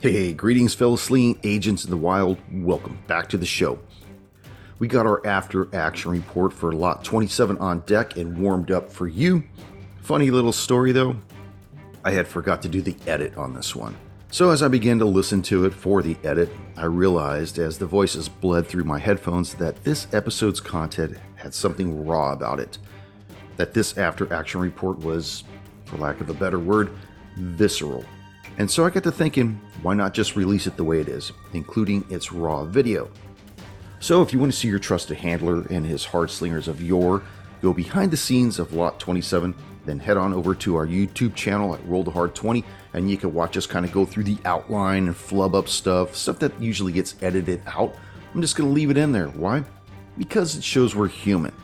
Hey, greetings, fellow slinging agents in the wild. Welcome back to the show. We got our after action report for lot 27 on deck and warmed up for you. Funny little story though, I had forgot to do the edit on this one. So as I began to listen to it for the edit, I realized as the voices bled through my headphones that this episode's content had something raw about it. That this after action report was, for lack of a better word, visceral. And so I got to thinking, why not just release it the way it is, including its raw video? So if you want to see your trusted handler and his hard slingers of yore go behind the scenes of Lot 27, then head on over to our YouTube channel at Roll the Hard 20 and you can watch us kind of go through the outline and flub up stuff, stuff that usually gets edited out. I'm just going to leave it in there. Why? Because it shows we're human.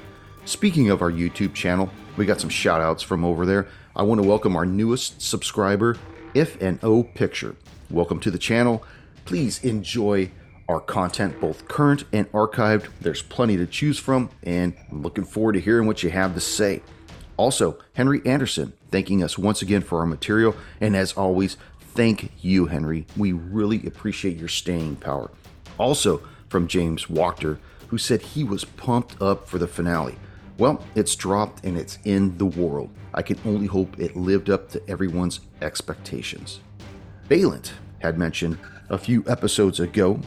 Speaking of our YouTube channel, we got some shout outs from over there. I want to welcome our newest subscriber, if and O Picture. Welcome to the channel. Please enjoy our content, both current and archived. There's plenty to choose from, and I'm looking forward to hearing what you have to say. Also, Henry Anderson thanking us once again for our material, and as always, thank you, Henry. We really appreciate your staying power. Also, from James Wachter, who said he was pumped up for the finale. Well, it's dropped and it's in the world. I can only hope it lived up to everyone's expectations. Balent had mentioned a few episodes ago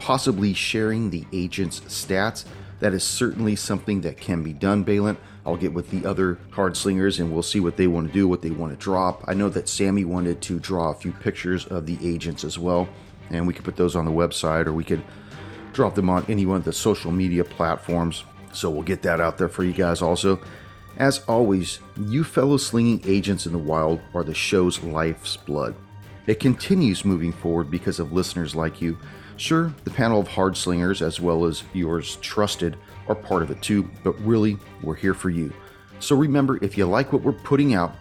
possibly sharing the agent's stats. That is certainly something that can be done, Balent. I'll get with the other card slingers and we'll see what they want to do, what they want to drop. I know that Sammy wanted to draw a few pictures of the agents as well, and we could put those on the website or we could drop them on any one of the social media platforms. So we'll get that out there for you guys also. As always, you fellow slinging agents in the wild are the show's life's blood. It continues moving forward because of listeners like you. Sure, the panel of hard slingers, as well as yours trusted, are part of it too, but really, we're here for you. So remember, if you like what we're putting out,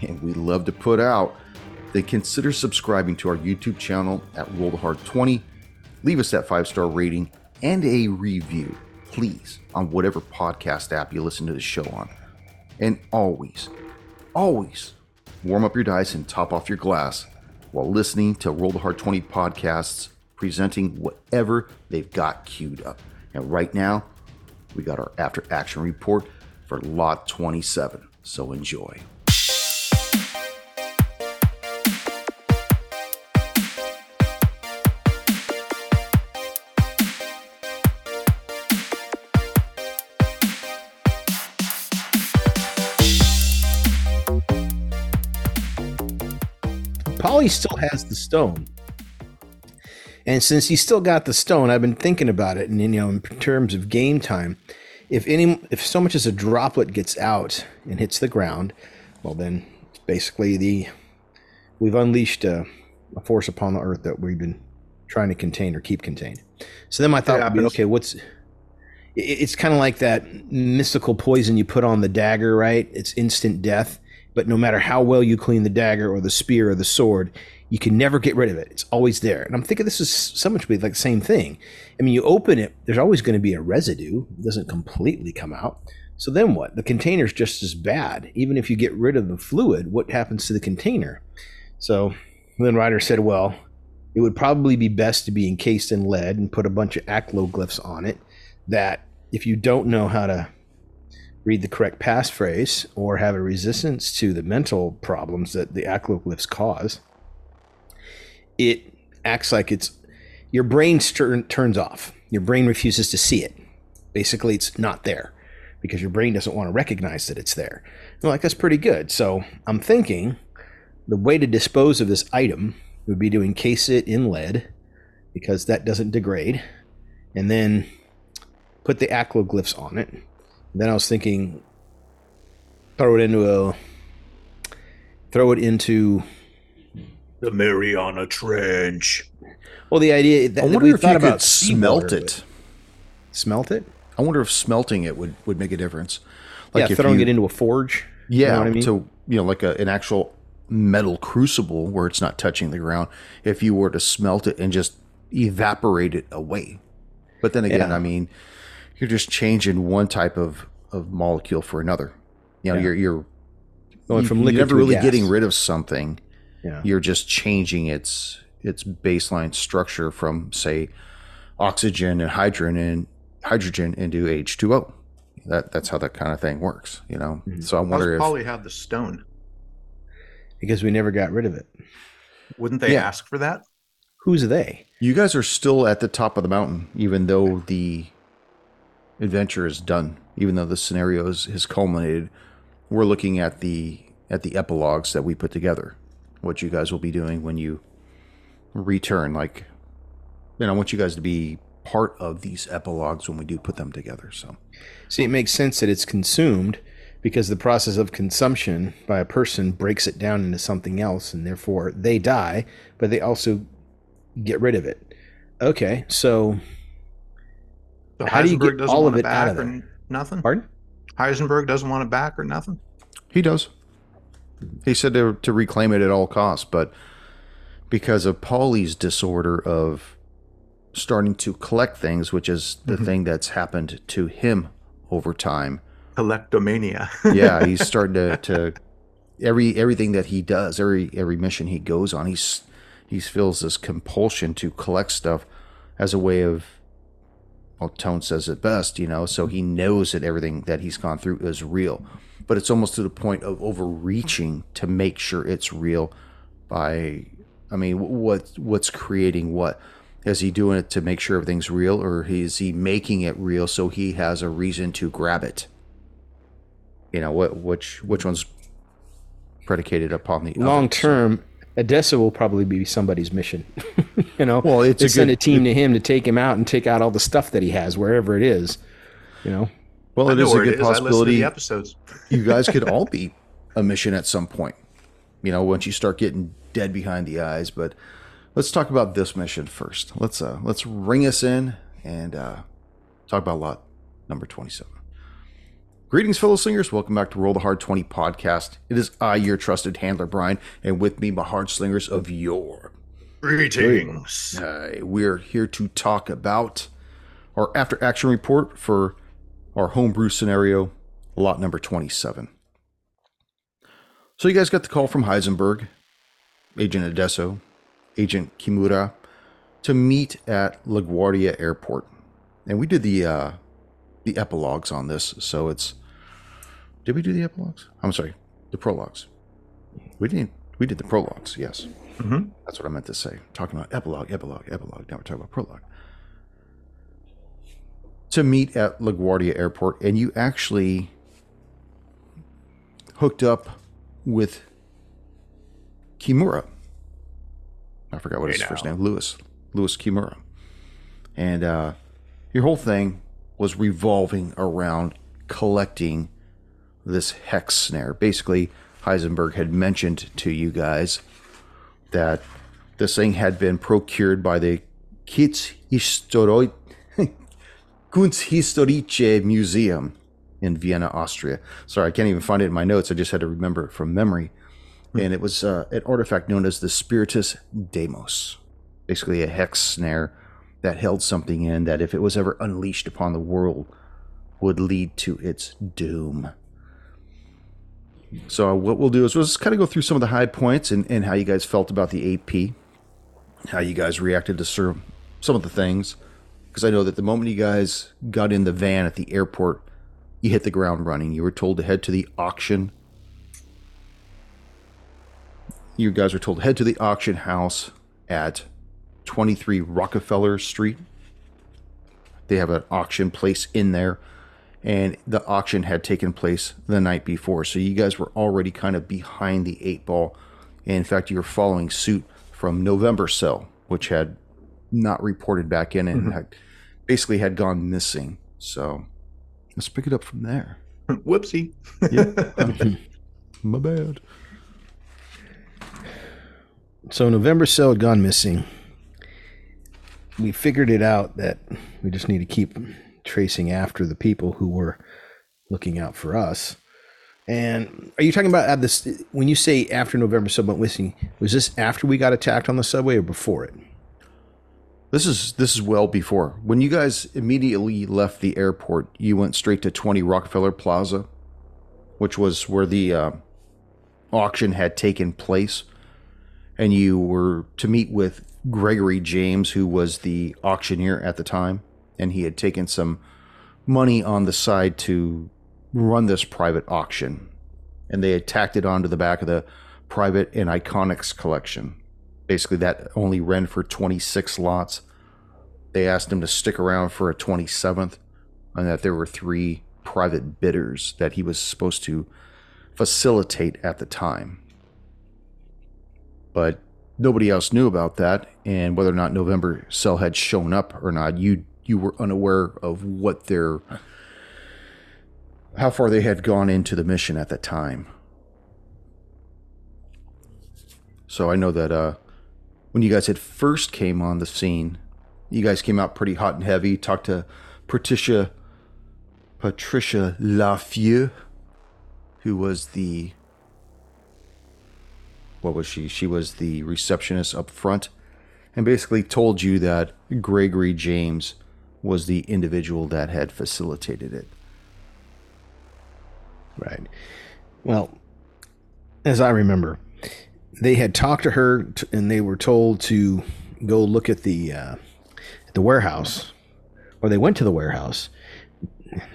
and we love to put out, then consider subscribing to our YouTube channel at Roll the Hard 20. Leave us that five star rating and a review, please, on whatever podcast app you listen to the show on. And always, always warm up your dice and top off your glass while listening to Roll the Hard 20 podcasts presenting whatever they've got queued up. And right now, we got our after action report for Lot 27. So enjoy. Polly still has the stone. And since he's still got the stone, I've been thinking about it. And you know, in terms of game time, if any, if so much as a droplet gets out and hits the ground, well, then it's basically the we've unleashed a, a force upon the earth that we've been trying to contain or keep contained. So then my thought would be, okay, what's it's kind of like that mystical poison you put on the dagger, right? It's instant death. But no matter how well you clean the dagger or the spear or the sword, you can never get rid of it. It's always there. And I'm thinking this is so much like the same thing. I mean, you open it, there's always going to be a residue. It doesn't completely come out. So then what? The container's just as bad. Even if you get rid of the fluid, what happens to the container? So then Ryder said, well, it would probably be best to be encased in lead and put a bunch of acloglyphs on it that if you don't know how to read the correct passphrase or have a resistance to the mental problems that the acloglyphs cause, it acts like it's your brain turn, turns off. Your brain refuses to see it. Basically, it's not there because your brain doesn't want to recognize that it's there. I'm like, that's pretty good. So I'm thinking the way to dispose of this item would be to encase it in lead because that doesn't degrade, and then put the acloglyphs on it. Then I was thinking, throw it into a, throw it into the Mariana Trench. Well, the idea that I wonder we if thought you about could smelt seawater, it. but- Smelt it? I wonder if smelting it would, would make a difference. yeah, if throwing you- it into a forge. Yeah, you know what I mean? to you know, like a, an actual metal crucible where it's not touching the ground. If you were to smelt it and just evaporate it away, but then again, Yeah. I mean, you're just changing one type of, of molecule for another. You know, Yeah. you're you're Going you- from you're never really gas. getting rid of something. yeah. You're just changing its its baseline structure from, say, oxygen and hydrogen and hydrogen into H2O. That that's how that kind of thing works, you know. Mhm. So I How's wonder if Polly have the stone? Because we never got rid of it. Wouldn't they Yeah. ask for that? Who's they? you guys are still at the top of the mountain, even though the adventure is done, even though the scenario has culminated. We're looking at the at the epilogues that we put together. What you guys will be doing when you return. Like, know, I want you guys to be part of these epilogues when we do put them together. So See, it makes sense that it's consumed because the process of consumption by a person breaks it down into something else, and therefore they die, but they also get rid of it. Okay, so So How do you Heisenberg get doesn't all want of it it out back of or there? nothing? pardon? Heisenberg doesn't want it back or nothing? He does. He said to, to reclaim it at all costs, but because of Paulie's disorder of starting to collect things, which is the Mhm. thing that's happened to him over time. Collectomania. Yeah, he's starting to, to every everything that he does, every every mission he goes on, he's he feels this compulsion to collect stuff as a way of well, Tone says it best, you know, so he knows that everything that he's gone through is real. But it's almost to the point of overreaching to make sure it's real by I mean, what what's creating what? Is he doing it to make sure everything's real or is he making it real so he has a reason to grab it? You know, what which which one's predicated upon the? Long term, Odessa will probably be somebody's mission. you know, Well, it's they a send good- a team to him to take him out and take out all the stuff that he has wherever it is. You know, Well, I it know is a good it is. I listen to possibility. the episodes. you guys could all be a mission at some point. You know, once you start getting dead behind the eyes. But let's talk about this mission first. Let's uh let's ring us in and uh talk about lot number twenty seven. Greetings, fellow slingers. Welcome back to Roll the Hard 20 podcast. It is I, your trusted handler, Brian, and with me, my hard slingers of yore. Greetings. Uh, we're here to talk about our after action report for our homebrew scenario, lot number 27. So, you guys got the call from Heisenberg, Agent Adesso, Agent Kimura, to meet at LaGuardia Airport. And we did the uh, the epilogues on this, so it's. Did we do the epilogues? I'm sorry, the prologues. We didn't. We did the prologues, yes. Mhm. That's what I meant to say. Talking about epilogue, epilogue, epilogue. Now we're talking about prologue. To meet at LaGuardia Airport, and you actually hooked up with Kimura. I forgot what his first name. Lewis. Lewis Kimura. And uh, your whole thing was revolving around collecting this hex snare. Basically, Heisenberg had mentioned to you guys that this thing had been procured by the Kunsthistoroi- Kunsthistorische Museum in Vienna, Austria. Sorry, I can't even find it in my notes. I just had to remember it from memory. And it was uh, an artifact known as the Spiritus Demos, basically a hex snare that held something in that, if it was ever unleashed upon the world, would lead to its doom. So what we'll do is we'll just kind of go through some of the high points and, and how you guys felt about the AP, how you guys reacted to some some of the things, because I know that the moment you guys got in the van at the airport, you hit the ground running. You were told to head to the auction. You guys were told to head to the auction house at 23 Rockefeller Street. They have an auction place in there and the auction had taken place the night before. So you guys were already kind of behind the eight ball. in fact, you were following suit from November Cell, which had not reported back in and mm-hmm. had basically had gone missing. So let's pick it up from there. Whoopsie. yeah. My bad. So November Cell had gone missing. We figured it out that we just need to keep tracing after the people who were looking out for us. And are you talking about this when you say after November went missing? Was this after we got attacked on the subway or before it? This is this is well before when you guys immediately left the airport. You went straight to 20 Rockefeller Plaza, which was where the uh, auction had taken place. and you were to meet with Gregory James, who was the auctioneer at the time, and he had taken some money on the side to run this private auction. And they had tacked it onto the back of the private and iconics collection. Basically, that only ran for 26 lots. They asked him to stick around for a 27th, and that there were three private bidders that he was supposed to facilitate at the time. But nobody else knew about that, and whether or not November Cell had shown up or not, you you were unaware of what their how far they had gone into the mission at that time. So I know that uh, when you guys had first came on the scene, you guys came out pretty hot and heavy. Talked to Patricia Patricia Lafeu, who was the what was she? She was the receptionist up front, and basically told you that Gregory James was the individual that had facilitated it. Right. Well, as I remember, they had talked to her t- and they were told to go look at the uh, the warehouse, or they went to the warehouse.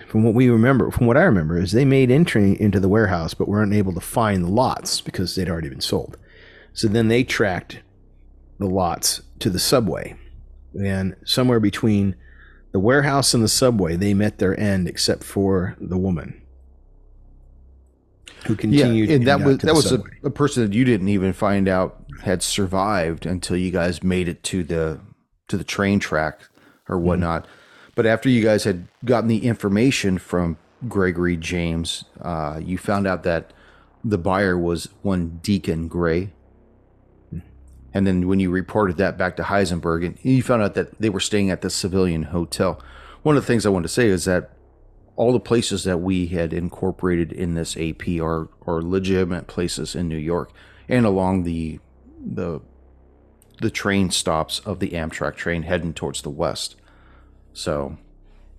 From what we remember, from what I remember, is they made entry into the warehouse, but weren't able to find the lots because they'd already been sold. So then they tracked the lots to the subway, and somewhere between the warehouse and the subway, they met their end, except for the woman who continued. yeah, and that got was that was a, a person that you didn't even find out had survived until you guys made it to the to the train track Mm-hmm. or whatnot. But after you guys had gotten the information from Gregory James, uh, you found out that the buyer was one Deacon Gray. And then when you reported that back to Heisenberg, and you found out that they were staying at the civilian hotel. One of the things I wanted to say is that all the places that we had incorporated in this AP are are legitimate places in New York and along the the the train stops of the Amtrak train heading towards the west. So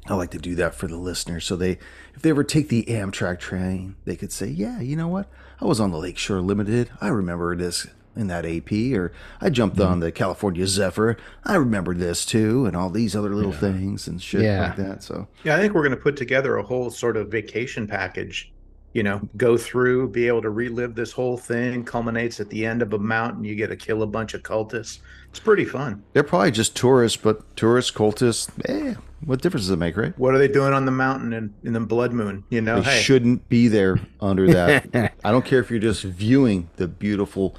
I like to do that for the listeners so they if they ever take the Amtrak train, they could say, "Yeah, you know what? I was on the Lakeshore Limited. I remember this in that AP or I jumped on the California Zephyr. I remember this too and all these other little things and shit Yeah. like that." So Yeah, I think we're going to put together a whole sort of vacation package. You know, go through, be able to relive this whole thing. Culminates at the end of a mountain. You get to kill a bunch of cultists. It's pretty fun. They're probably just tourists, but tourists, cultists, eh, what difference does it make, right? What are they doing on the mountain in, in the blood moon? You know, They hey, shouldn't be there under that. I don't care if you're just viewing the beautiful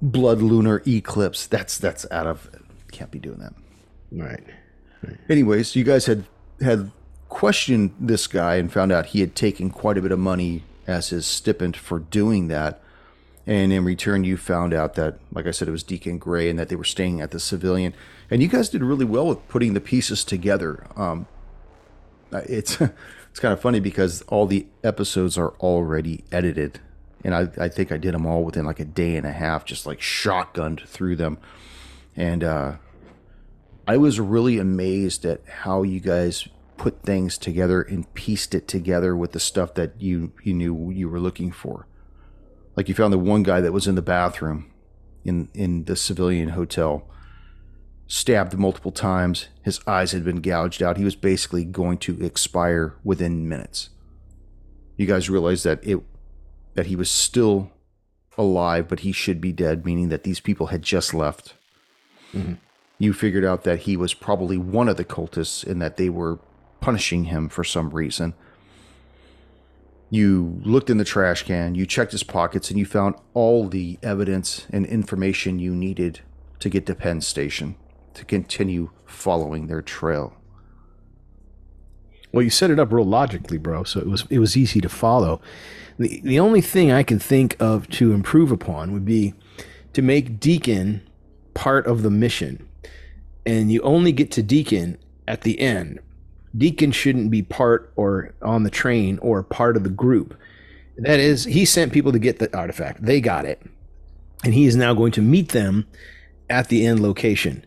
blood lunar eclipse. That's that's out of can't be doing that. Right. Anyways, you guys had had questioned this guy and found out he had taken quite a bit of money as his stipend for doing that. And in return, you found out that, like I said, it was Deacon Gray and that they were staying at the civilian. And you guys did really well with putting the pieces together. Um, it's it's kind of funny because all the episodes are already edited, and I, I think I did them all within like a day and a half, just like shotgunned through them. And uh, I was really amazed at how you guys put things together and pieced it together with the stuff that you you knew you were looking for. Like you found the one guy that was in the bathroom in in the civilian hotel, stabbed multiple times. His eyes had been gouged out. He was basically going to expire within minutes. You guys realized that it that he was still alive, but he should be dead, meaning that these people had just left mm-hmm. you figured out that he was probably one of the cultists and that they were punishing him for some reason. You looked in the trash can, you checked his pockets, and you found all the evidence and information you needed to get to Penn Station to continue following their trail. Well, you set it up real logically, bro. So it was it was easy to follow. The the only thing I can think of to improve upon would be to make Deacon part of the mission, and you only get to Deacon at the end. Deacon shouldn't be part or on the train or part of the group. That is, he sent people to get the artifact. They got it, and he is now going to meet them at the end location.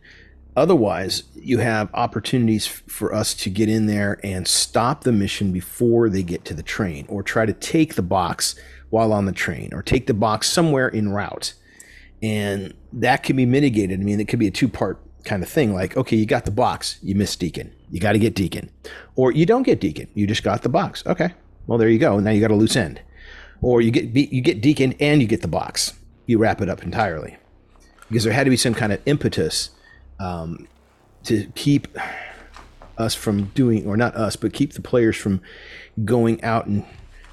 Otherwise, you have opportunities for us to get in there and stop the mission before they get to the train, or try to take the box while on the train, or take the box somewhere en route. and that can be mitigated. I mean, it could be a two part kind of thing. Like, okay, you got the box, you missed Deacon, you got to get Deacon, or you don't get Deacon, you just got the box. Okay, well there you go. Now you got a loose end, or you get you get Deacon and you get the box. You wrap it up entirely because there had to be some kind of impetus um, to keep us from doing, or not us, but keep the players from going out and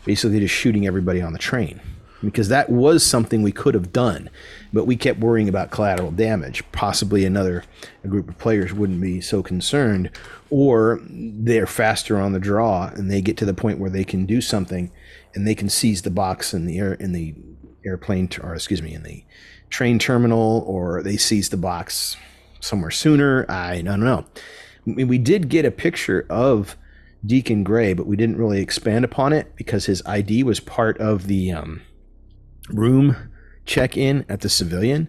basically just shooting everybody on the train. Because that was something we could have done, but we kept worrying about collateral damage. Possibly another group of players wouldn't be so concerned, or they're faster on the draw and they get to the point where they can do something and they can seize the box in the air in the airplane, or excuse me, in the train terminal, or they seize the box somewhere sooner. I don't know. We did get a picture of Deacon Gray, but we didn't really expand upon it because his ID was part of the um, room check in at the civilian,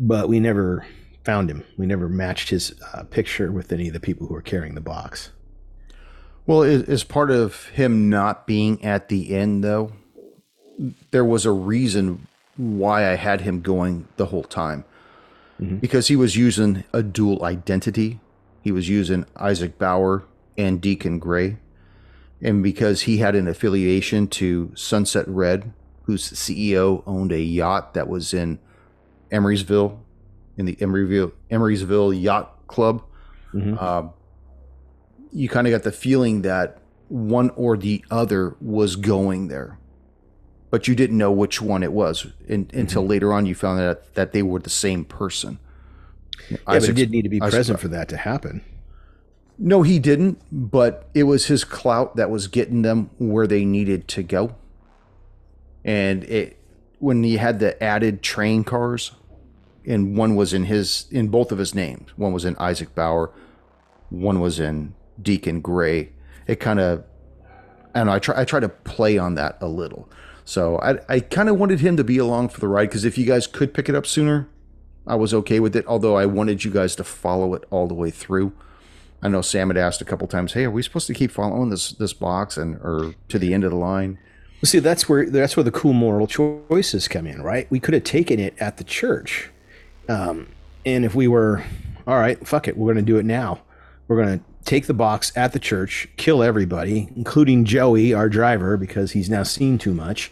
but we never found him. We never matched his uh, picture with any of the people who were carrying the box. Well, as part of him not being at the end, though, there was a reason why I had him going the whole time. Mm-hmm. Because he was using a dual identity. He was using Isaac Bauer and Deacon Gray. And because he had an affiliation to Sunset Red, whose CEO owned a yacht that was in Emeryville, in the Emeryville, Emeryville Yacht Club, mm-hmm. uh, you kind of got the feeling that one or the other was going there but you didn't know which one it was in, mm-hmm. until later on. You found out that they were the same person. Yeah, but he did need to be present for that to happen. No, he didn't. But it was his clout that was getting them where they needed to go. And it when he had the added train cars, and one was in his in both of his names. One was in Isaac Bauer, one was in Deacon Gray. It kind of, and I try I try to play on that a little so I, I kind of wanted him to be along for the ride because if you guys could pick it up sooner, I was okay with it. Although I wanted you guys to follow it all the way through. I know Sam had asked a couple times, "Hey, are we supposed to keep following this this box and or to the end of the line?" Well, see, that's where that's where the cool moral choices come in, right? We could have taken it at the church, um, and if we were, all right, fuck it, we're going to do it now. We're going to take the box at the church, kill everybody, including Joey, our driver, because he's now seen too much.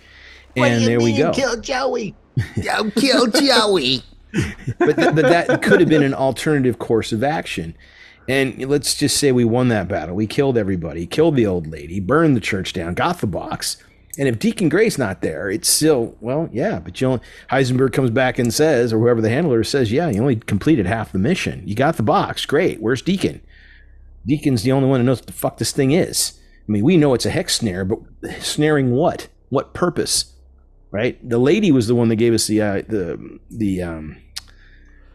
And there we go. Kill Joey. Don't kill Joey. but, th- but that could have been an alternative course of action. And let's just say we won that battle. We killed everybody, killed the old lady, burned the church down, got the box. And if Deacon Gray's not there, it's still, well, yeah, but you know, Heisenberg comes back and says, or whoever the handler says, yeah, you only completed half the mission. You got the box. Great. Where's Deacon? Deacon's the only one who knows what the fuck this thing is. I mean, we know it's a hex snare, but snaring what? What purpose? Right? The lady was the one that gave us the uh, the the um,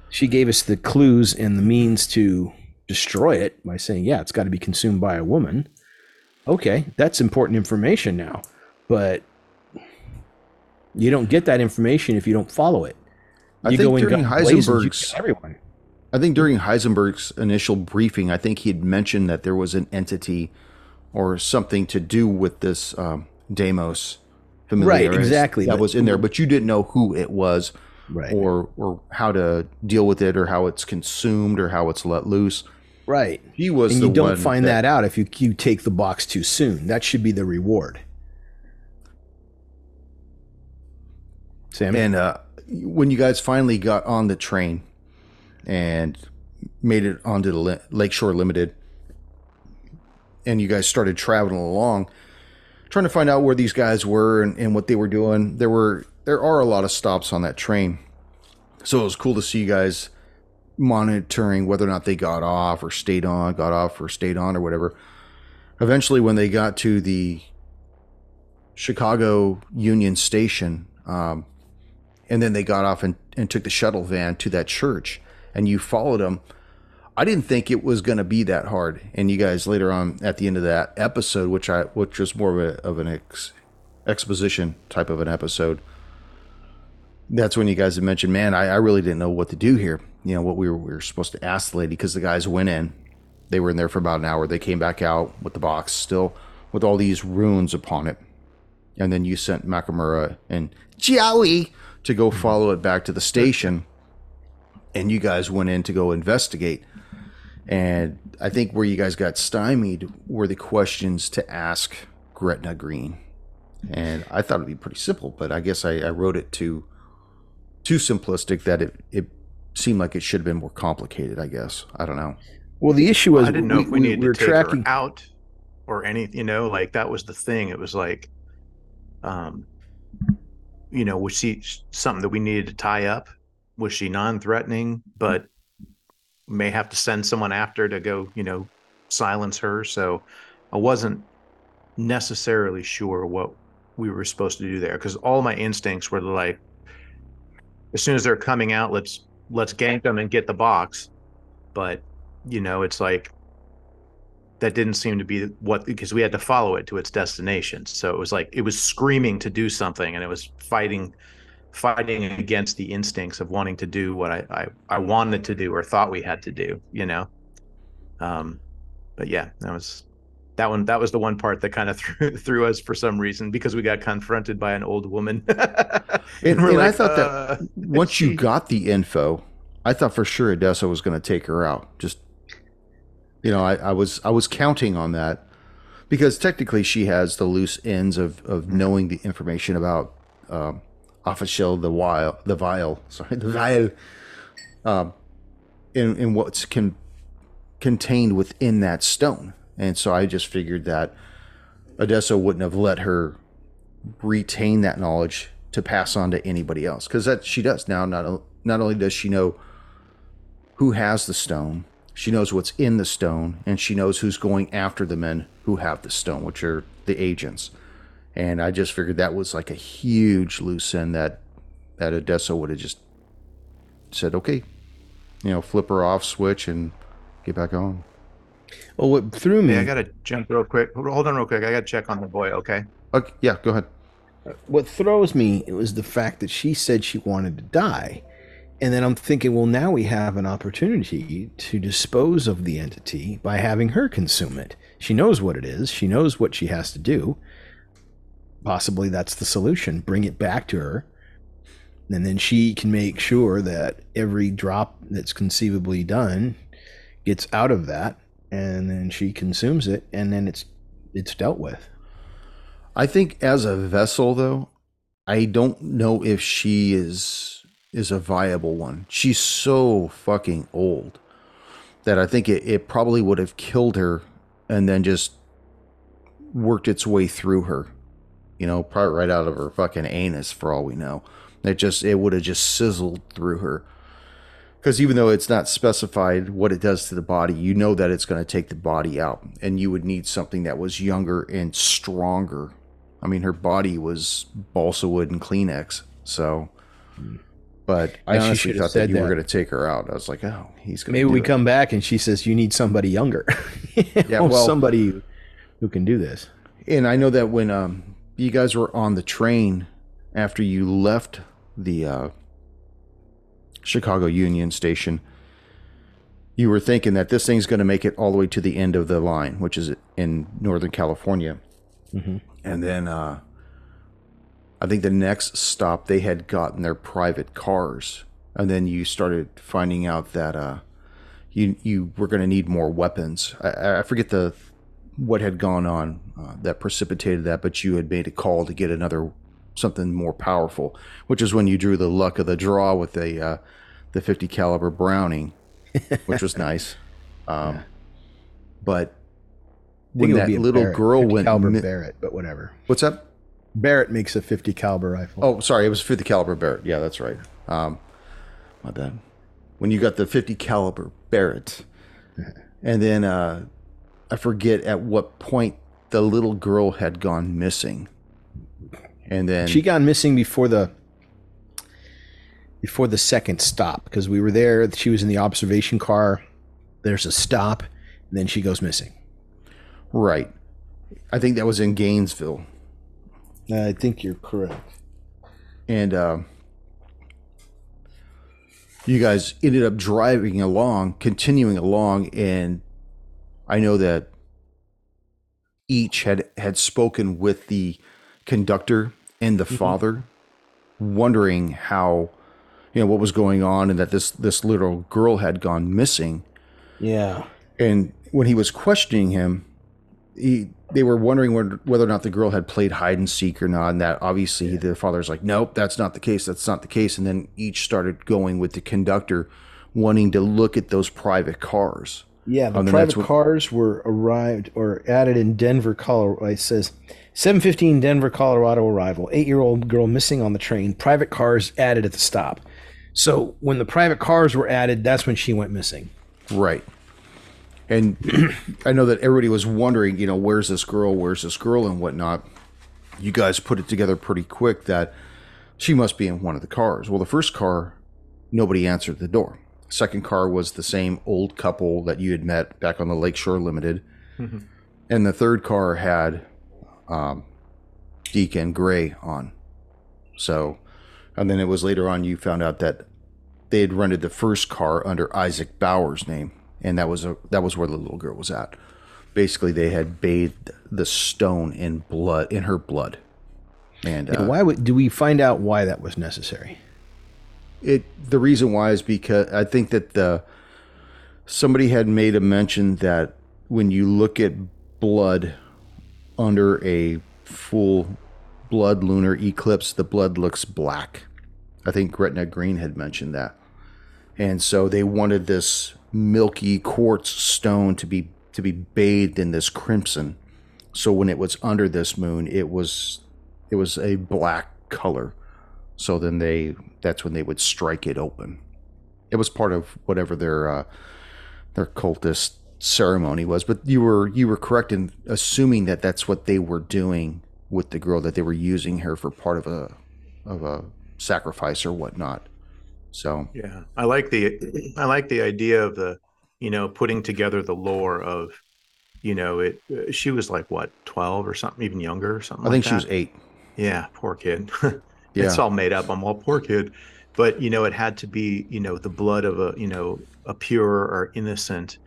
she gave us the clues and the means to destroy it by saying, "Yeah, it's got to be consumed by a woman." Okay, that's important information now, but you don't get that information if you don't follow it. You I think during Heisenberg's everyone. I think during Heisenberg's initial briefing, I think he had mentioned that there was an entity or something to do with this um, Deimos Right, exactly. That was in there, but you didn't know who it was, right. or or how to deal with it, or how it's consumed, or how it's let loose. Right. He was. And you don't find that, that out if you you take the box too soon. That should be the reward. Sam. And uh, when you guys finally got on the train, and made it onto the Lakeshore Limited. And you guys started traveling along, trying to find out where these guys were and, and what they were doing. There were there are a lot of stops on that train, so it was cool to see you guys monitoring whether or not they got off or stayed on, got off or stayed on or whatever. Eventually, when they got to the Chicago Union Station, um, and then they got off and, and took the shuttle van to that church and you followed them, I didn't think it was going to be that hard. And you guys later on at the end of that episode, which I which was more of, a, of an ex, exposition type of an episode, that's when you guys had mentioned, man, I, I really didn't know what to do here. You know what we were we were supposed to ask the lady because the guys went in, they were in there for about an hour. They came back out with the box still with all these runes upon it, and then you sent Nakamura and Joey to go follow it back to the station, and you guys went in to go investigate. And I think where you guys got stymied were the questions to ask Gretna Green. And I thought it'd be pretty simple, but I guess I, I wrote it too too simplistic that it, it seemed like it should have been more complicated, I guess. I don't know. Well, the issue was I didn't know if we, needed were to take tracking. her out or any, you know, like that was the thing. It was like, um, you know, was she something that we needed to tie up? Was she non-threatening, but may have to send someone after to go, you know, silence her? So I wasn't necessarily sure what we were supposed to do there because all my instincts were like, as soon as they're coming out, let's let's gank them and get the box. But you know, it's like that didn't seem to be what because we had to follow it to its destination. So it was like it was screaming to do something and it was fighting fighting against the instincts of wanting to do what I, I, I wanted to do or thought we had to do, you know. Um but yeah, that was that one that was the one part that kind of threw threw us for some reason because we got confronted by an old woman. And, we're and I thought uh, that once you got the info, I thought for sure Odessa was going to take her out. Just you know, I, I was I was counting on that because technically she has the loose ends of of knowing the information about um, Official the Wild, the Vile, sorry, the Vile, um, in in what's con- contained within that stone, and so I just figured that Odessa wouldn't have let her retain that knowledge to pass on to anybody else. Because that she does. Now not not only does she know who has the stone she knows what's in the stone and she knows who's going after the men who have the stone which are the agents and i just figured that was like a huge loose end that that odessa would have just said okay you know flip her off switch and get back on Well, what threw me, Hey, I gotta jump real quick. Hold on real quick. I gotta check on the boy, okay? okay yeah go ahead uh, what throws me was the fact that she said she wanted to die. And then I'm thinking, well, now we have an opportunity to dispose of the entity by having her consume it. She knows what it is, she knows what she has to do. Possibly that's the solution. Bring it back to her. And then she can make sure that every drop that's conceivably done gets out of that. And then she consumes it, and then it's it's dealt with. I think as a vessel though, I don't know if she is is a viable one. She's so fucking old that I think it, it probably would have killed her and then just worked its way through her. You know, probably right out of her fucking anus for all we know. It just it would have just sizzled through her. Because even though it's not specified what it does to the body, you know that it's going to take the body out, and you would need something that was younger and stronger. I mean, her body was balsa wood and Kleenex, so. But I honestly thought that you were going to take her out. I was like, oh, he's going to. Maybe we come back and she says you need somebody younger. Yeah, well- somebody who can do this. And I know that when um, you guys were on the train after you left the uh, Chicago Union Station, you were thinking that this thing's going to make it all the way to the end of the line, which is in Northern California. Mhm. And then uh, I think the next stop, they had gotten their private cars. And then you started finding out that uh, you you were going to need more weapons. I, I forget the what had gone on uh, that precipitated that, but you had made a call to get another something more powerful, which is when you drew the luck of the draw with the uh, the 50 caliber Browning, which was nice. Um, But when that little Barrett, girl 50 went, caliber mi- Barrett, but whatever. what's up? Barrett makes a 50 caliber rifle. Oh, sorry, it was 50 caliber Barrett. Yeah, that's right. Um, my bad. When you got the 50 caliber Barrett, and then uh, I forget at what point the little girl had gone missing, and then she gone missing before the before the second stop because we were there. She was in the observation car. There's a stop, and then she goes missing. right, I think that was in Gainesville, I think you're correct. and uh, you guys ended up driving along, continuing along, and I know that each had had spoken with the conductor and the mm-hmm. father wondering how, you know, what was going on, and that this this little girl had gone missing. Yeah. And when he was questioning him, he they were wondering whether, whether or not the girl had played hide and seek or not. And that obviously the father's like, nope, that's not the case. That's not the case. And then each started going with the conductor, wanting to look at those private cars. Yeah, the um, And private what- cars were arrived or added in Denver, Colorado. It says 715 Denver, Colorado arrival. Eight year old girl missing on the train. Private cars added at the stop. So when the private cars were added, that's when she went missing. Right. And I know that everybody was wondering, you know, where's this girl? Where's this girl? And whatnot. You guys put it together pretty quick that she must be in one of the cars. Well, the first car, nobody answered the door. Second car was the same old couple that you had met back on the Lakeshore Limited. And the third car had um, Deacon Gray on. So, and then it was later on you found out that they had rented the first car under Isaac Bauer's name, and that was a that was where the little girl was at. Basically, they had bathed the stone in blood in her blood, and uh, And why would do we find out why that was necessary? It the reason why is because I think that the somebody had made a mention that when you look at blood under a full blood lunar eclipse, the blood looks black. I think Gretna Green had mentioned that. And so they wanted this milky quartz stone to be to be bathed in this crimson. So when it was under this moon, it was it was a black color. So then they that's when they would strike it open. It was part of whatever their uh, their cultist ceremony was. But you were you were correct in assuming that that's what they were doing with the girl that they were using her for part of a of a sacrifice or whatnot. So Yeah, I like the I like the idea of the you know putting together the lore of you know it. She was like what twelve or something, even younger or something. I think like she was eight. Yeah, poor kid. Yeah. It's all made up. I'm all poor kid, but you know it had to be you know the blood of a you know a pure or innocent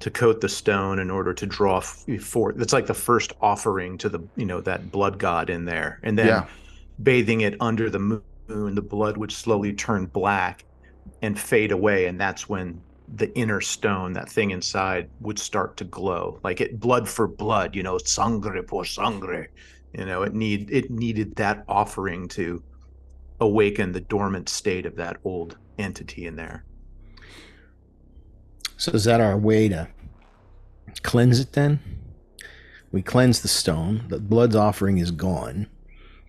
to coat the stone in order to draw forth. It's like the first offering to the you know that blood god in there, and then Yeah. bathing it under the moon, the blood would slowly turn black and fade away, and that's when the inner stone, that thing inside, would start to glow, like it blood for blood. You know, sangre por sangre. You know, it need it needed that offering to awaken the dormant state of that old entity in there. So is that our way to cleanse it then? We cleanse the stone. The blood's offering is gone.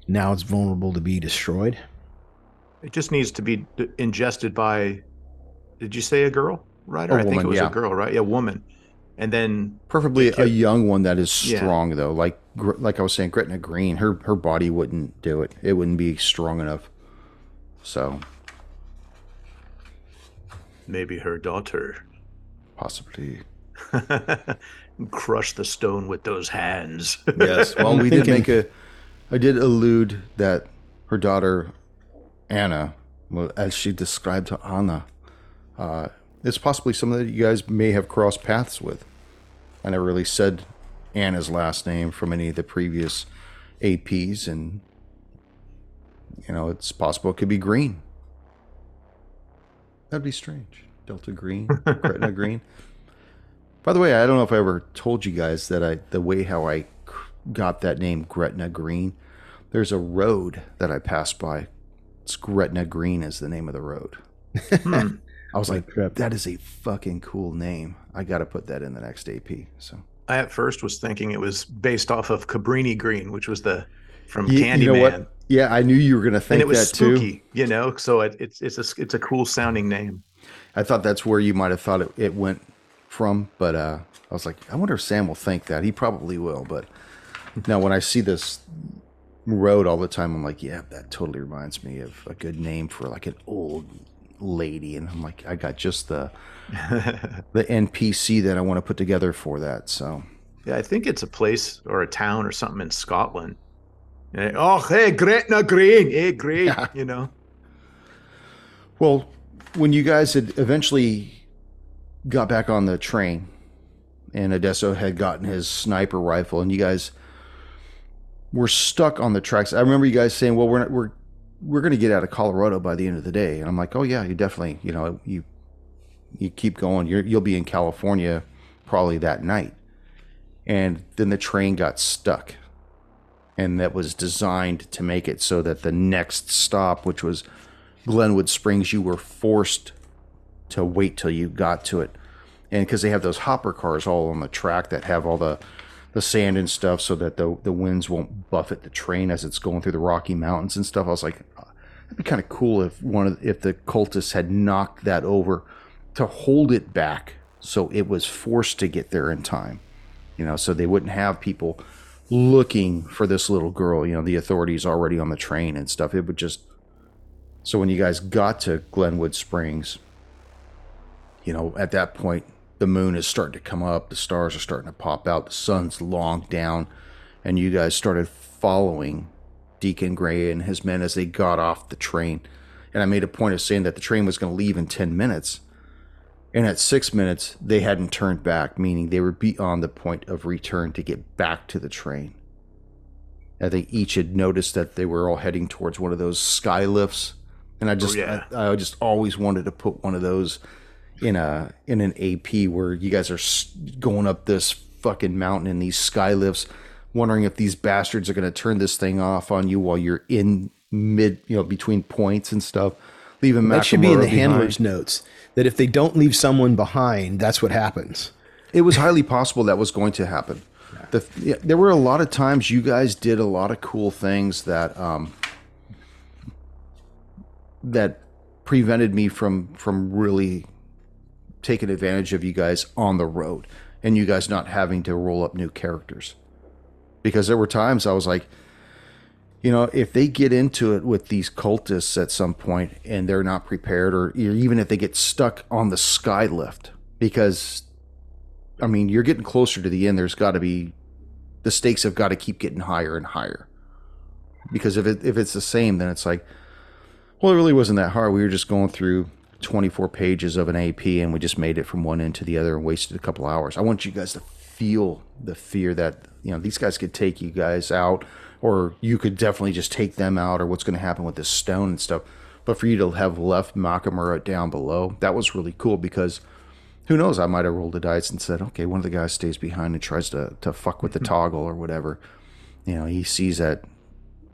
Now it's vulnerable to be destroyed. It just needs to be d- ingested by. Did you say a girl? Right, or A I think it was yeah. a girl, right? Yeah, a woman. And then Preferably a young one that is Yeah. strong though. Like like I was saying, Gretna Green, her her body wouldn't do it. It wouldn't be strong enough. So maybe her daughter possibly. crush the stone with those hands. Yes. Well, we did make a. I did allude that her daughter, Anna, well, as she described to Anna, uh, is possibly someone that you guys may have crossed paths with. I never really said Anna's last name from any of the previous APs, and you know, it's possible it could be Green. That'd be strange. Delta Green, Gretna Green. By the way, I don't know if I ever told you guys that I the way how I got that name Gretna Green. There's a road that I passed by. It's Gretna Green is the name of the road. Hmm. I was like, trip. that is a fucking cool name. I got to put that in the next AP. So I at first was thinking it was based off of Cabrini Green, which was the from You- Candyman. you know what? Yeah, I knew you were gonna And think it was that too. you know. So it, it's it's a it's a cool sounding name. I thought that's where you might have thought it, it went from, but uh, I was like, I wonder if Sam will think that. He probably will, but now when I see this road all the time, I'm like, yeah, that totally reminds me of a good name for like an old lady, and I'm like, I got just the the NPC that I want to put together for that. So Yeah, I think it's a place or a town or something in Scotland. Oh, hey, Gretna Green, eh, hey, great, Yeah. you know. Well, when you guys had eventually got back on the train and Adesso had gotten his sniper rifle and you guys were stuck on the tracks. I remember you guys saying, "Well, we're not, we're we're going to get out of Colorado by the end of the day. And I'm like, oh yeah, you definitely, you know, you you keep going. You're, you'll be in California probably that night. And then the train got stuck, and that was designed to make it so that the next stop, which was Glenwood Springs, you were forced to wait till you got to it. And because they have those hopper cars all on the track that have all the the sand and stuff so that the the winds won't buffet the train as it's going through the Rocky Mountains and stuff. I was like, uh, it'd be kind of cool if one of if the cultists had knocked that over to hold it back so it was forced to get there in time. You know, so they wouldn't have people looking for this little girl, you know, the authorities already on the train and stuff. It would just so when you guys got to Glenwood Springs, you know, at that point the moon is starting to come up, the stars are starting to pop out, the sun's long down, and you guys started following Deacon Gray and his men as they got off the train. And I made a point of saying that the train was going to leave in 10 minutes. And at six minutes, they hadn't turned back, meaning they were beyond the point of return to get back to the train. I think each had noticed that they were all heading towards one of those sky lifts. And I oh, just, Oh, yeah. I, I just always wanted to put one of those in a in an AP where you guys are going up this fucking mountain in these sky lifts, wondering if these bastards are going to turn this thing off on you while you're in mid, you know, between points and stuff. Leaving That should be in the behind. handler's notes that if they don't leave someone behind, that's what happens. It was highly possible that was going to happen. The, yeah, there were a lot of times you guys did a lot of cool things that um, that prevented me from from really taking advantage of you guys on the road and you guys not having to roll up new characters. Because there were times I was like, you know, if they get into it with these cultists at some point and they're not prepared, or even if they get stuck on the sky lift, because I mean, you're getting closer to the end. There's got to be the stakes have got to keep getting higher and higher. Because if it if it's the same, then it's like, well, it really wasn't that hard. We were just going through 24 pages of an AP, and we just made it from one end to the other and wasted a couple hours. I want you guys to feel the fear that you know these guys could take you guys out, or you could definitely just take them out, or what's going to happen with this stone and stuff. But for you to have left Makamura down below, that was really cool because who knows? I might have rolled the dice and said, okay, one of the guys stays behind and tries to, to fuck with the mm-hmm. toggle or whatever. You know, he sees that,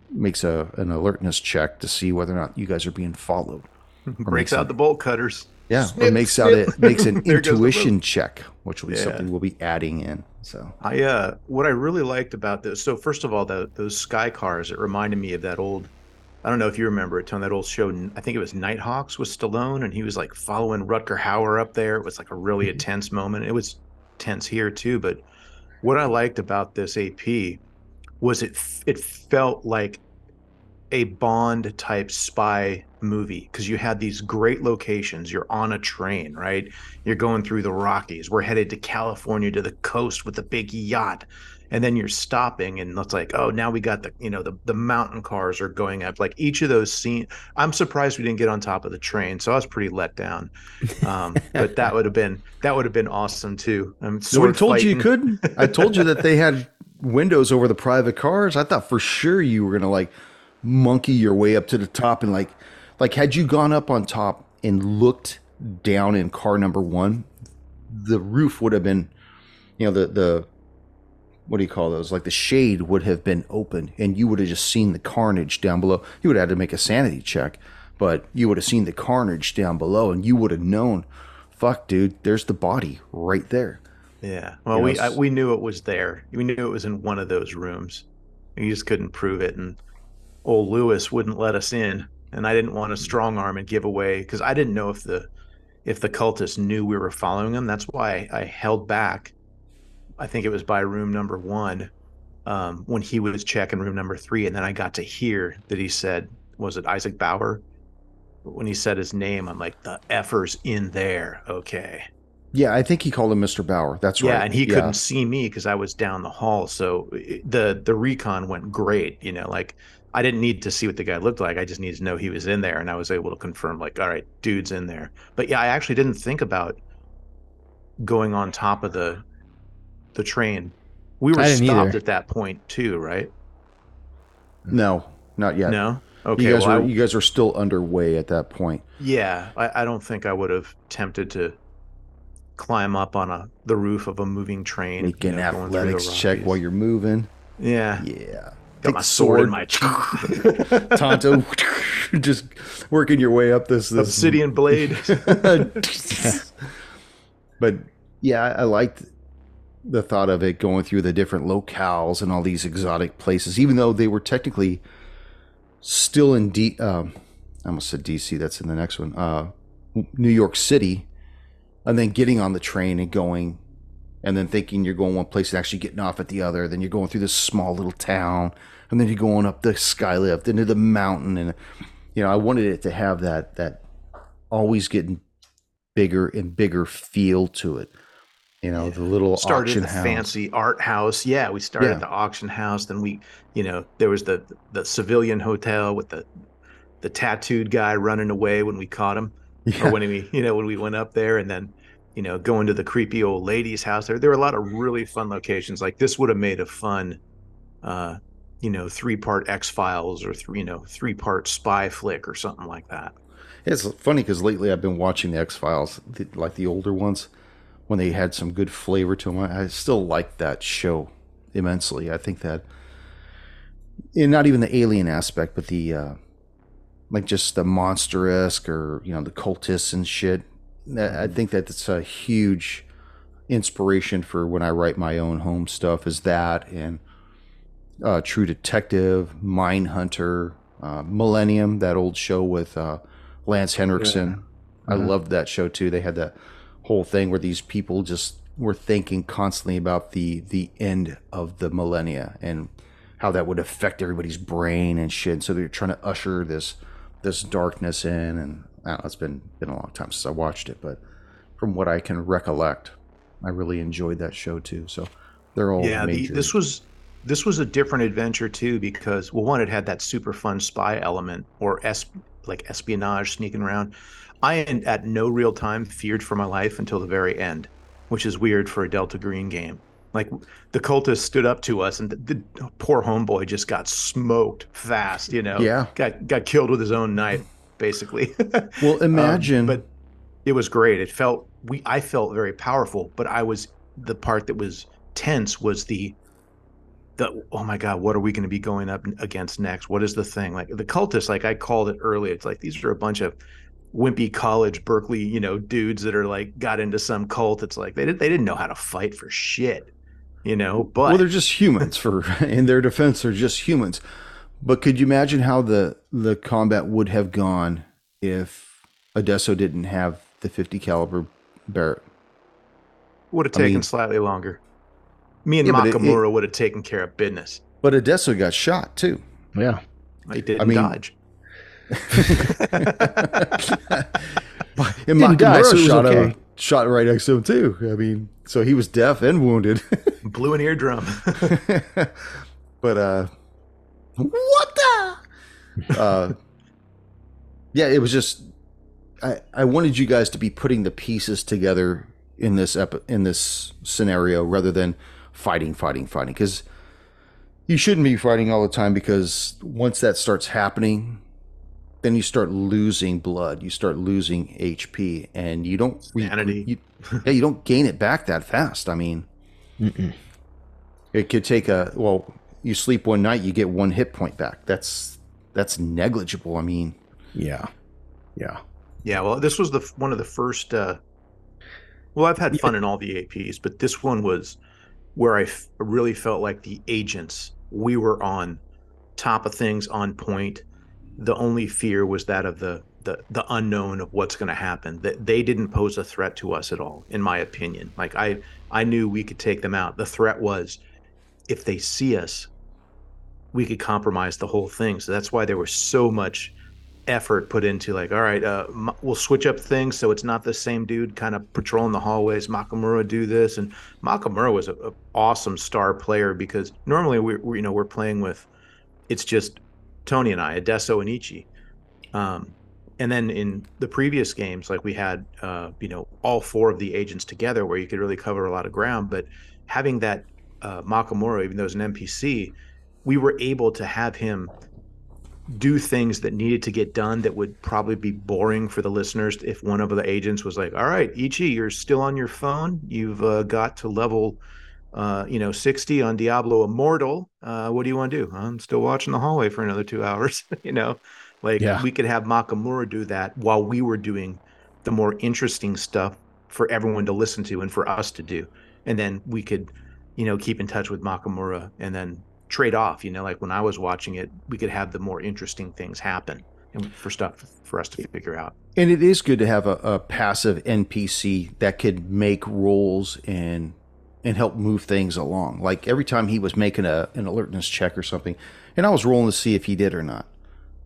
makes a an alertness check to see whether or not you guys are being followed. Breaks out the bolt cutters. Yeah, or Snip, makes out it makes an There goes the intuition check, which will be Yeah. something we'll be adding in. So I uh, what I really liked about this. So first of all, the, those sky cars. It reminded me of that old. I don't know if you remember it, Tony. That old show. I think it was Nighthawks with Stallone, and he was like following Rutger Hauer up there. It was like a really intense moment. It was tense here too. But what I liked about this AP was it. It felt like a Bond type spy movie because you had these great locations. You're on a train, right? You're going through the Rockies. We're headed to California to the coast with a big yacht. And then you're stopping and it's like, oh, now we got the, you know, the, the mountain cars are going up. Like each of those scenes, I'm surprised we didn't get on top of the train. So I was pretty let down. Um, but that would have been, that would have been awesome too. I'm I sword told you you couldn't. I told you that they had windows over the private cars. I thought for sure you were gonna like monkey your way up to the top and like like had you gone up on top and looked down in car number one, the roof would have been, you know, the the what do you call those? Like the shade would have been open, and you would have just seen the carnage down below. You would have had to make a sanity check, but you would have seen the carnage down below, and you would have known, fuck, dude, there's the body right there. Yeah. Well, You we I, we knew it was there. We knew it was in one of those rooms. You just couldn't prove it, and old Lewis wouldn't let us in. And I didn't want to strong arm and give away because I didn't know if the if the cultists knew we were following them. That's why I held back. I think it was by room number one um, when he was checking room number three, and then I got to hear that he said, "Was it Isaac Bauer?" When he said his name, I'm like, "The effer's in there." Okay. Yeah, I think he called him Mr. Bauer. That's right. Yeah, and he couldn't see me because I was down the hall. So the the recon went great. You know, like I didn't need to see what the guy looked like. I just needed to know he was in there, and I was able to confirm, like, all right, dude's in there. But yeah, I actually didn't think about going on top of the the train. We were stopped either. at that point too, right? No, not yet. No. Okay, you guys well, were I- you guys were still underway at that point. Yeah, I, I don't think I would have tempted to climb up on a the roof of a moving train. Make you an know, the athletics check while you're moving. Yeah, Yeah. Got my sword in my. Tonto, just working your way up this, this Obsidian blade. but yeah, I, I liked the thought of it going through the different locales and all these exotic places, even though they were technically still in D. Um, I almost said DC. That's in the next one. Uh, New York City, and then getting on the train and going, and then thinking you're going one place and actually getting off at the other. Then you're going through this small little town, and then you're going up the skylift into the mountain, and you know I wanted it to have that that always getting bigger and bigger feel to it. You know, the little started auction the house. fancy art house. Yeah, we started Yeah. at the auction house. Then we, you know, there was the the civilian hotel with the the tattooed guy running away when we caught him, Yeah. or when we, you know, when we went up there, and then, you know, going to the creepy old lady's house. There, there were a lot of really fun locations. Like this would have made a fun, uh, you know, three part X Files or three, you know, three part spy flick or something like that. It's funny because lately I've been watching the X Files, like the older ones, when they had some good flavor to them. I still like that show immensely. I think that, and not even the alien aspect, but the uh, like just the monster esque or you know the cultists and shit. I think that it's a huge inspiration for when I write my own home stuff. Is that and uh, True Detective, Mindhunter, uh, Millennium, that old show with uh, Lance Henriksen. I Mhm. loved that show too. They had that whole thing where these people just were thinking constantly about the the end of the millennia and how that would affect everybody's brain and shit. So they're trying to usher this this darkness in, and I don't know, it's been been a long time since I watched it, but from what I can recollect, I really enjoyed that show too. So they're all yeah the, this was this was a different adventure too because well one it had that super fun spy element or es- like espionage sneaking around i at no real time feared for my life until the very end which is weird for a delta green game like the cultists stood up to us and the, the poor homeboy just got smoked fast you know Yeah. got got killed with his own knife basically well, Um, imagine, but it was great. It felt we I felt very powerful, but I was the part that was tense was the the oh my god, what are we going to be going up against next? What is the thing? Like the cultists, like I called it earlier. It's like these are a bunch of wimpy college Berkeley, you know, dudes that are like got into some cult. It's like they didn't they didn't know how to fight for shit. You know, but well, they're just humans. For in their defense, they're just humans. But could you imagine how the the combat would have gone if Odesso didn't have the 50 caliber Barrett? would have I taken mean- slightly longer. Me and Yeah, but it- it- Makamura would have taken care of business. But Odesso got shot too. Yeah. He didn't mean- dodge. and Didn't die, so shot okay. shot right next to him too. I mean, so he was deaf and wounded. Blew an eardrum. but uh, what the? Uh, yeah, it was just I I wanted you guys to be putting the pieces together in this epi- in this scenario rather than fighting, fighting, fighting because you shouldn't be fighting all the time because once that starts happening then you start losing blood you start losing hp and you don't Sanity. you, yeah you don't gain it back that fast i mean Mm-mm. it could take a well you sleep one night you get one hit point back that's that's negligible i mean Yeah. Yeah. Yeah, well, this was the one of the first. Uh, well, I've had fun in all the APs, but this one was where I f- really felt like the agents we were on top of things, on point. The only fear was that of the the the unknown of what's going to happen. That they didn't pose a threat to us at all, in my opinion. Like I I knew we could take them out. The threat was if they see us, we could compromise the whole thing. So that's why there was so much effort put into like, all right, uh, we'll switch up things so it's not the same dude kind of patrolling the hallways. Makamura do this, and Makamura was a, a awesome star player because normally we're, we you know we're playing with it's just Tony and I, Adesso and Ichi. Um, and then in the previous games, like we had, uh, you know, all four of the agents together, where you could really cover a lot of ground. But having that uh, Makamura, even though it's an NPC, we were able to have him do things that needed to get done that would probably be boring for the listeners if one of the agents was like all right ichi you're still on your phone. You've uh, got to level uh, you know 60 on diablo immortal. Uh, what do you want to do? I'm still watching the hallway for another two hours you know? Like Yeah. we could have makamura do that while we were doing the more interesting stuff for everyone to listen to and for us to do. And then we could you know keep in touch with makamura and then trade off you know like when i was watching it we could have the more interesting things happen and for stuff for us to figure out And it is good to have a, a passive NPC that could make rolls and and help move things along. Like every time he was making a an alertness check or something, and I was rolling to see if he did or not.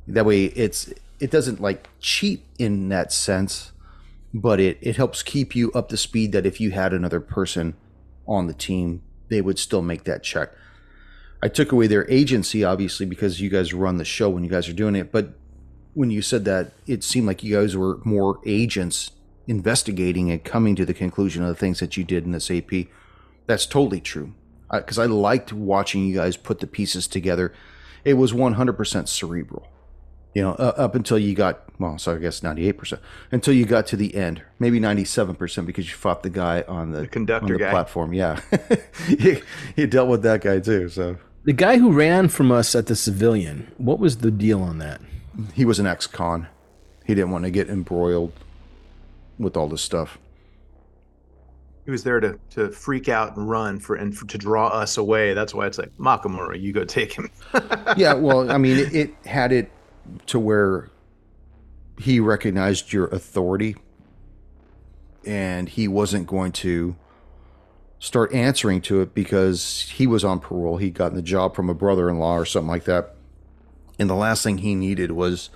That way, it's it doesn't like cheat in that sense, but it it helps keep you up to speed. That if you had another person on the team, they would still make that check. I took away their agency, obviously, because you guys run the show when you guys are doing it. But when you said that, it seemed like you guys were more agents investigating and coming to the conclusion of the things that you did in this AP. That's totally true. Uh, because I, liked watching you guys put the pieces together. It was 100% cerebral. You know, uh, up until you got, well, so I guess 98%, until you got to the end, maybe 97% because you fought the guy on the, The conductor on the guy. platform. Yeah. you, you dealt with that guy too. So The guy who ran from us at the civilian, what was the deal on that? he was an ex-con. He didn't want to get embroiled with all this stuff. he was there to to freak out and run for and for, to draw us away that's why it's like makamura you go take him yeah, well, I mean, it, it had it to where he recognized your authority and he wasn't going to start answering to it because he was on parole. He'd gotten the job from a brother in law or something like that. And the last thing he needed was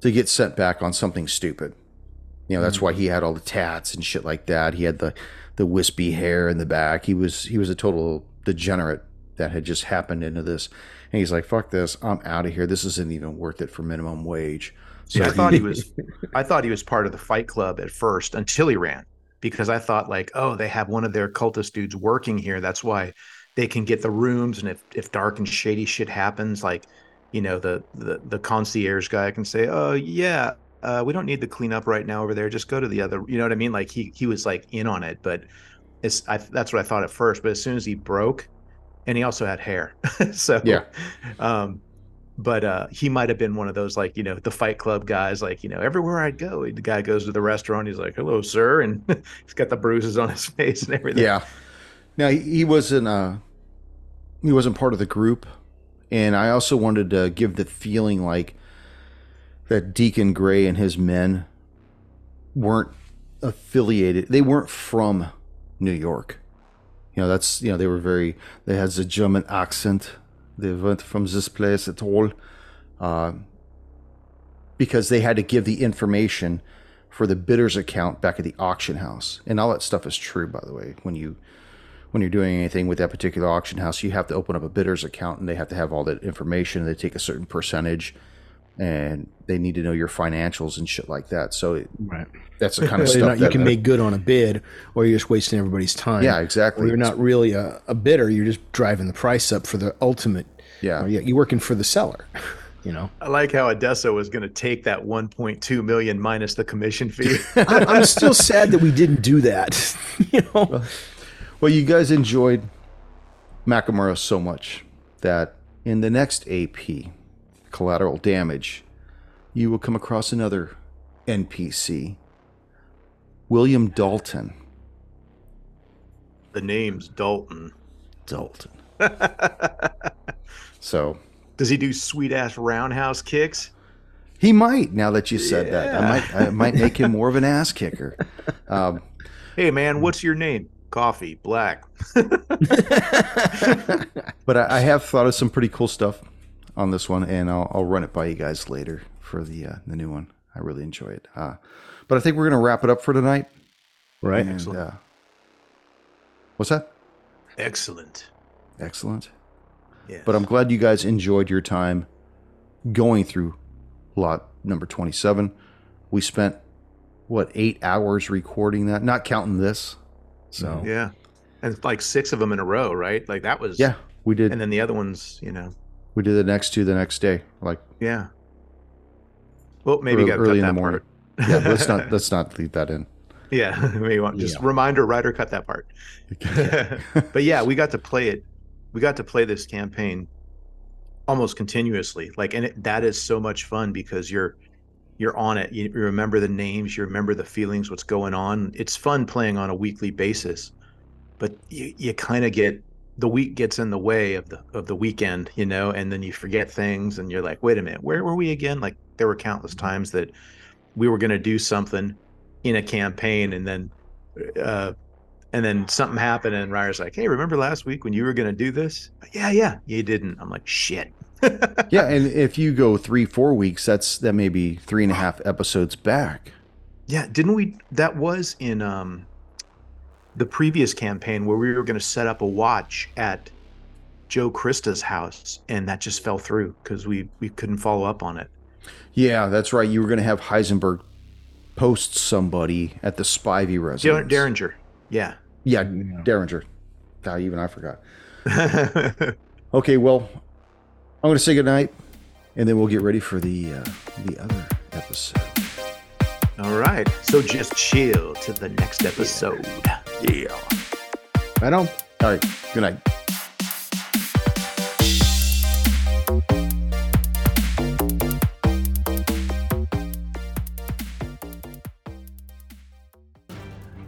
to get sent back on something stupid. You know, that's mm-hmm. why he had all the tats and shit like that. He had the the wispy hair in the back. He was he was a total degenerate that had just happened into this. And he's like, "Fuck this! I'm out of here. This isn't even worth it for minimum wage." So I thought he was I thought he was part of the fight club at first until he ran because I thought like, oh, they have one of their cultist dudes working here. That's why they can get the rooms and if if dark and shady shit happens like, you know, the the the concierge guy can say, "Oh, yeah, uh, we don't need the cleanup right now over there. Just go to the other." You know what I mean? Like he he was like in on it, but it's I, that's what I thought at first, but as soon as he broke and he also had hair. so Yeah. um but uh he might have been one of those like you know the fight club guys like you know everywhere i'd go the guy goes to the restaurant he's like hello sir and he's got the bruises on his face and everything Yeah. Now he, he wasn't uh he wasn't part of the group, and I also wanted to give the feeling like that Deacon Gray and his men weren't affiliated. They weren't from New York. You know, that's you know they were very. They had the German accent. They weren't from this place at all, uh, because they had to give the information for the bidders account back at the auction house, and all that stuff is true, by the way. When you when you're doing anything with that particular auction house, you have to open up a bidders account, and they have to have all that information. They take a certain percentage, and they need to know your financials and shit like that. So it, Right. that's the kind of stuff not you that can make good on a bid, or you're just wasting everybody's time. Yeah, Or exactly. you're not really a, a bidder. You're just driving the price up for the ultimate. Yeah. or you- You're working for the seller. You know. i like how odessa was going to take that 1.2 million minus the commission fee I, I'm still sad that we didn't do that. you know. Well, you guys enjoyed Nakamura so much that in the next AP, Collateral Damage, you will come across another NPC, William Dalton. the name's dalton. Dalton. so does he do sweet ass roundhouse kicks? He might, now that you said that, I might, I might make him more of an ass kicker. Um, hey man what's your name? Coffee black. But I, I have thought of some pretty cool stuff on this one, and I'll, I'll run it by you guys later for the uh, the new one. I really enjoy it. Uh, but I think we're gonna wrap it up for tonight. Right. And, uh, what's that? excellent Excellent. yeah But I'm glad you guys enjoyed your time going through lot number 27. We spent what eight hours recording that, not counting this. So yeah and like six of them in a row right like that was yeah, we did. and then the other ones you know We did the next two the next day, like Yeah. Well, maybe Early- got early cut in the morning. part. yeah. let's not let's not leave that in. Yeah, maybe want just Yeah. reminder writer cut that part. but yeah, we got to play it. We got to play this campaign almost continuously. Like, and it, that is so much fun because you're you're on it. You, you remember the names, you remember the feelings, what's going on. It's fun playing on a weekly basis, but you, you kind of get the week gets in the way of the of the weekend, you know, and then you forget things, and you're like, wait a minute, where were we again? Like, there were countless times that we were going to do something in a campaign, and then. Uh, and then something happened, and Ryer's like, "Hey, remember last week when you were going to do this?" Yeah, yeah, you didn't. I'm like, "Shit." Yeah, and if you go three, four weeks, that's that may be three and a half episodes back. Yeah, didn't we? That was in um, the previous campaign where we were going to set up a watch at Joe Krista's house, and that just fell through because we we couldn't follow up on it. Yeah, that's right. You were going to have Heisenberg post somebody at the Spivey residence. Derringer, yeah. Yeah, Derringer. God, even I forgot. Okay, well, I'm going to say goodnight, and then we'll get ready for the uh, the other episode. All right, so just chill to the next episode. Yeah. Right on. All right. Good night.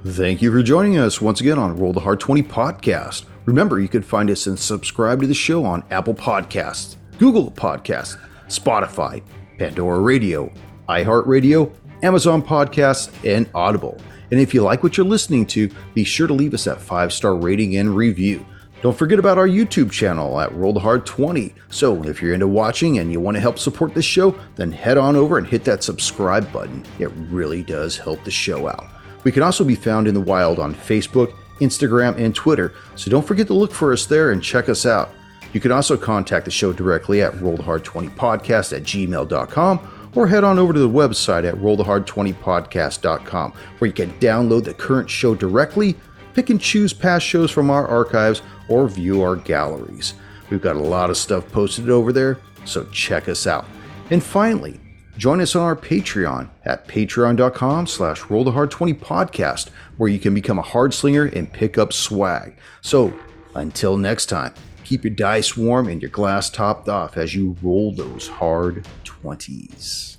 Thank you for joining us once again on Roll the Hard 20 podcast. Remember, you can find us and subscribe to the show on Apple Podcasts, Google Podcasts, Spotify, Pandora Radio, iHeartRadio, Amazon Podcasts, and Audible. And if you like what you're listening to, be sure to leave us that five star rating and review. Don't forget about our YouTube channel at Roll the Hard 20. So if you're into watching and you want to help support this show, then head on over and hit that subscribe button. It really does help the show out. We can also be found in the wild on Facebook, Instagram, and Twitter, so don't forget to look for us there and check us out. You can also contact the show directly at rollthehard20podcast at gmail.com or head on over to the website at rollthehard20podcast.com where you can download the current show directly, pick and choose past shows from our archives, or view our galleries. We've got a lot of stuff posted over there, so check us out. And finally, join us on our Patreon at patreon.com slash rollthehard20podcast where you can become a hard slinger and pick up swag. So until next time, keep your dice warm and your glass topped off as you roll those hard 20s.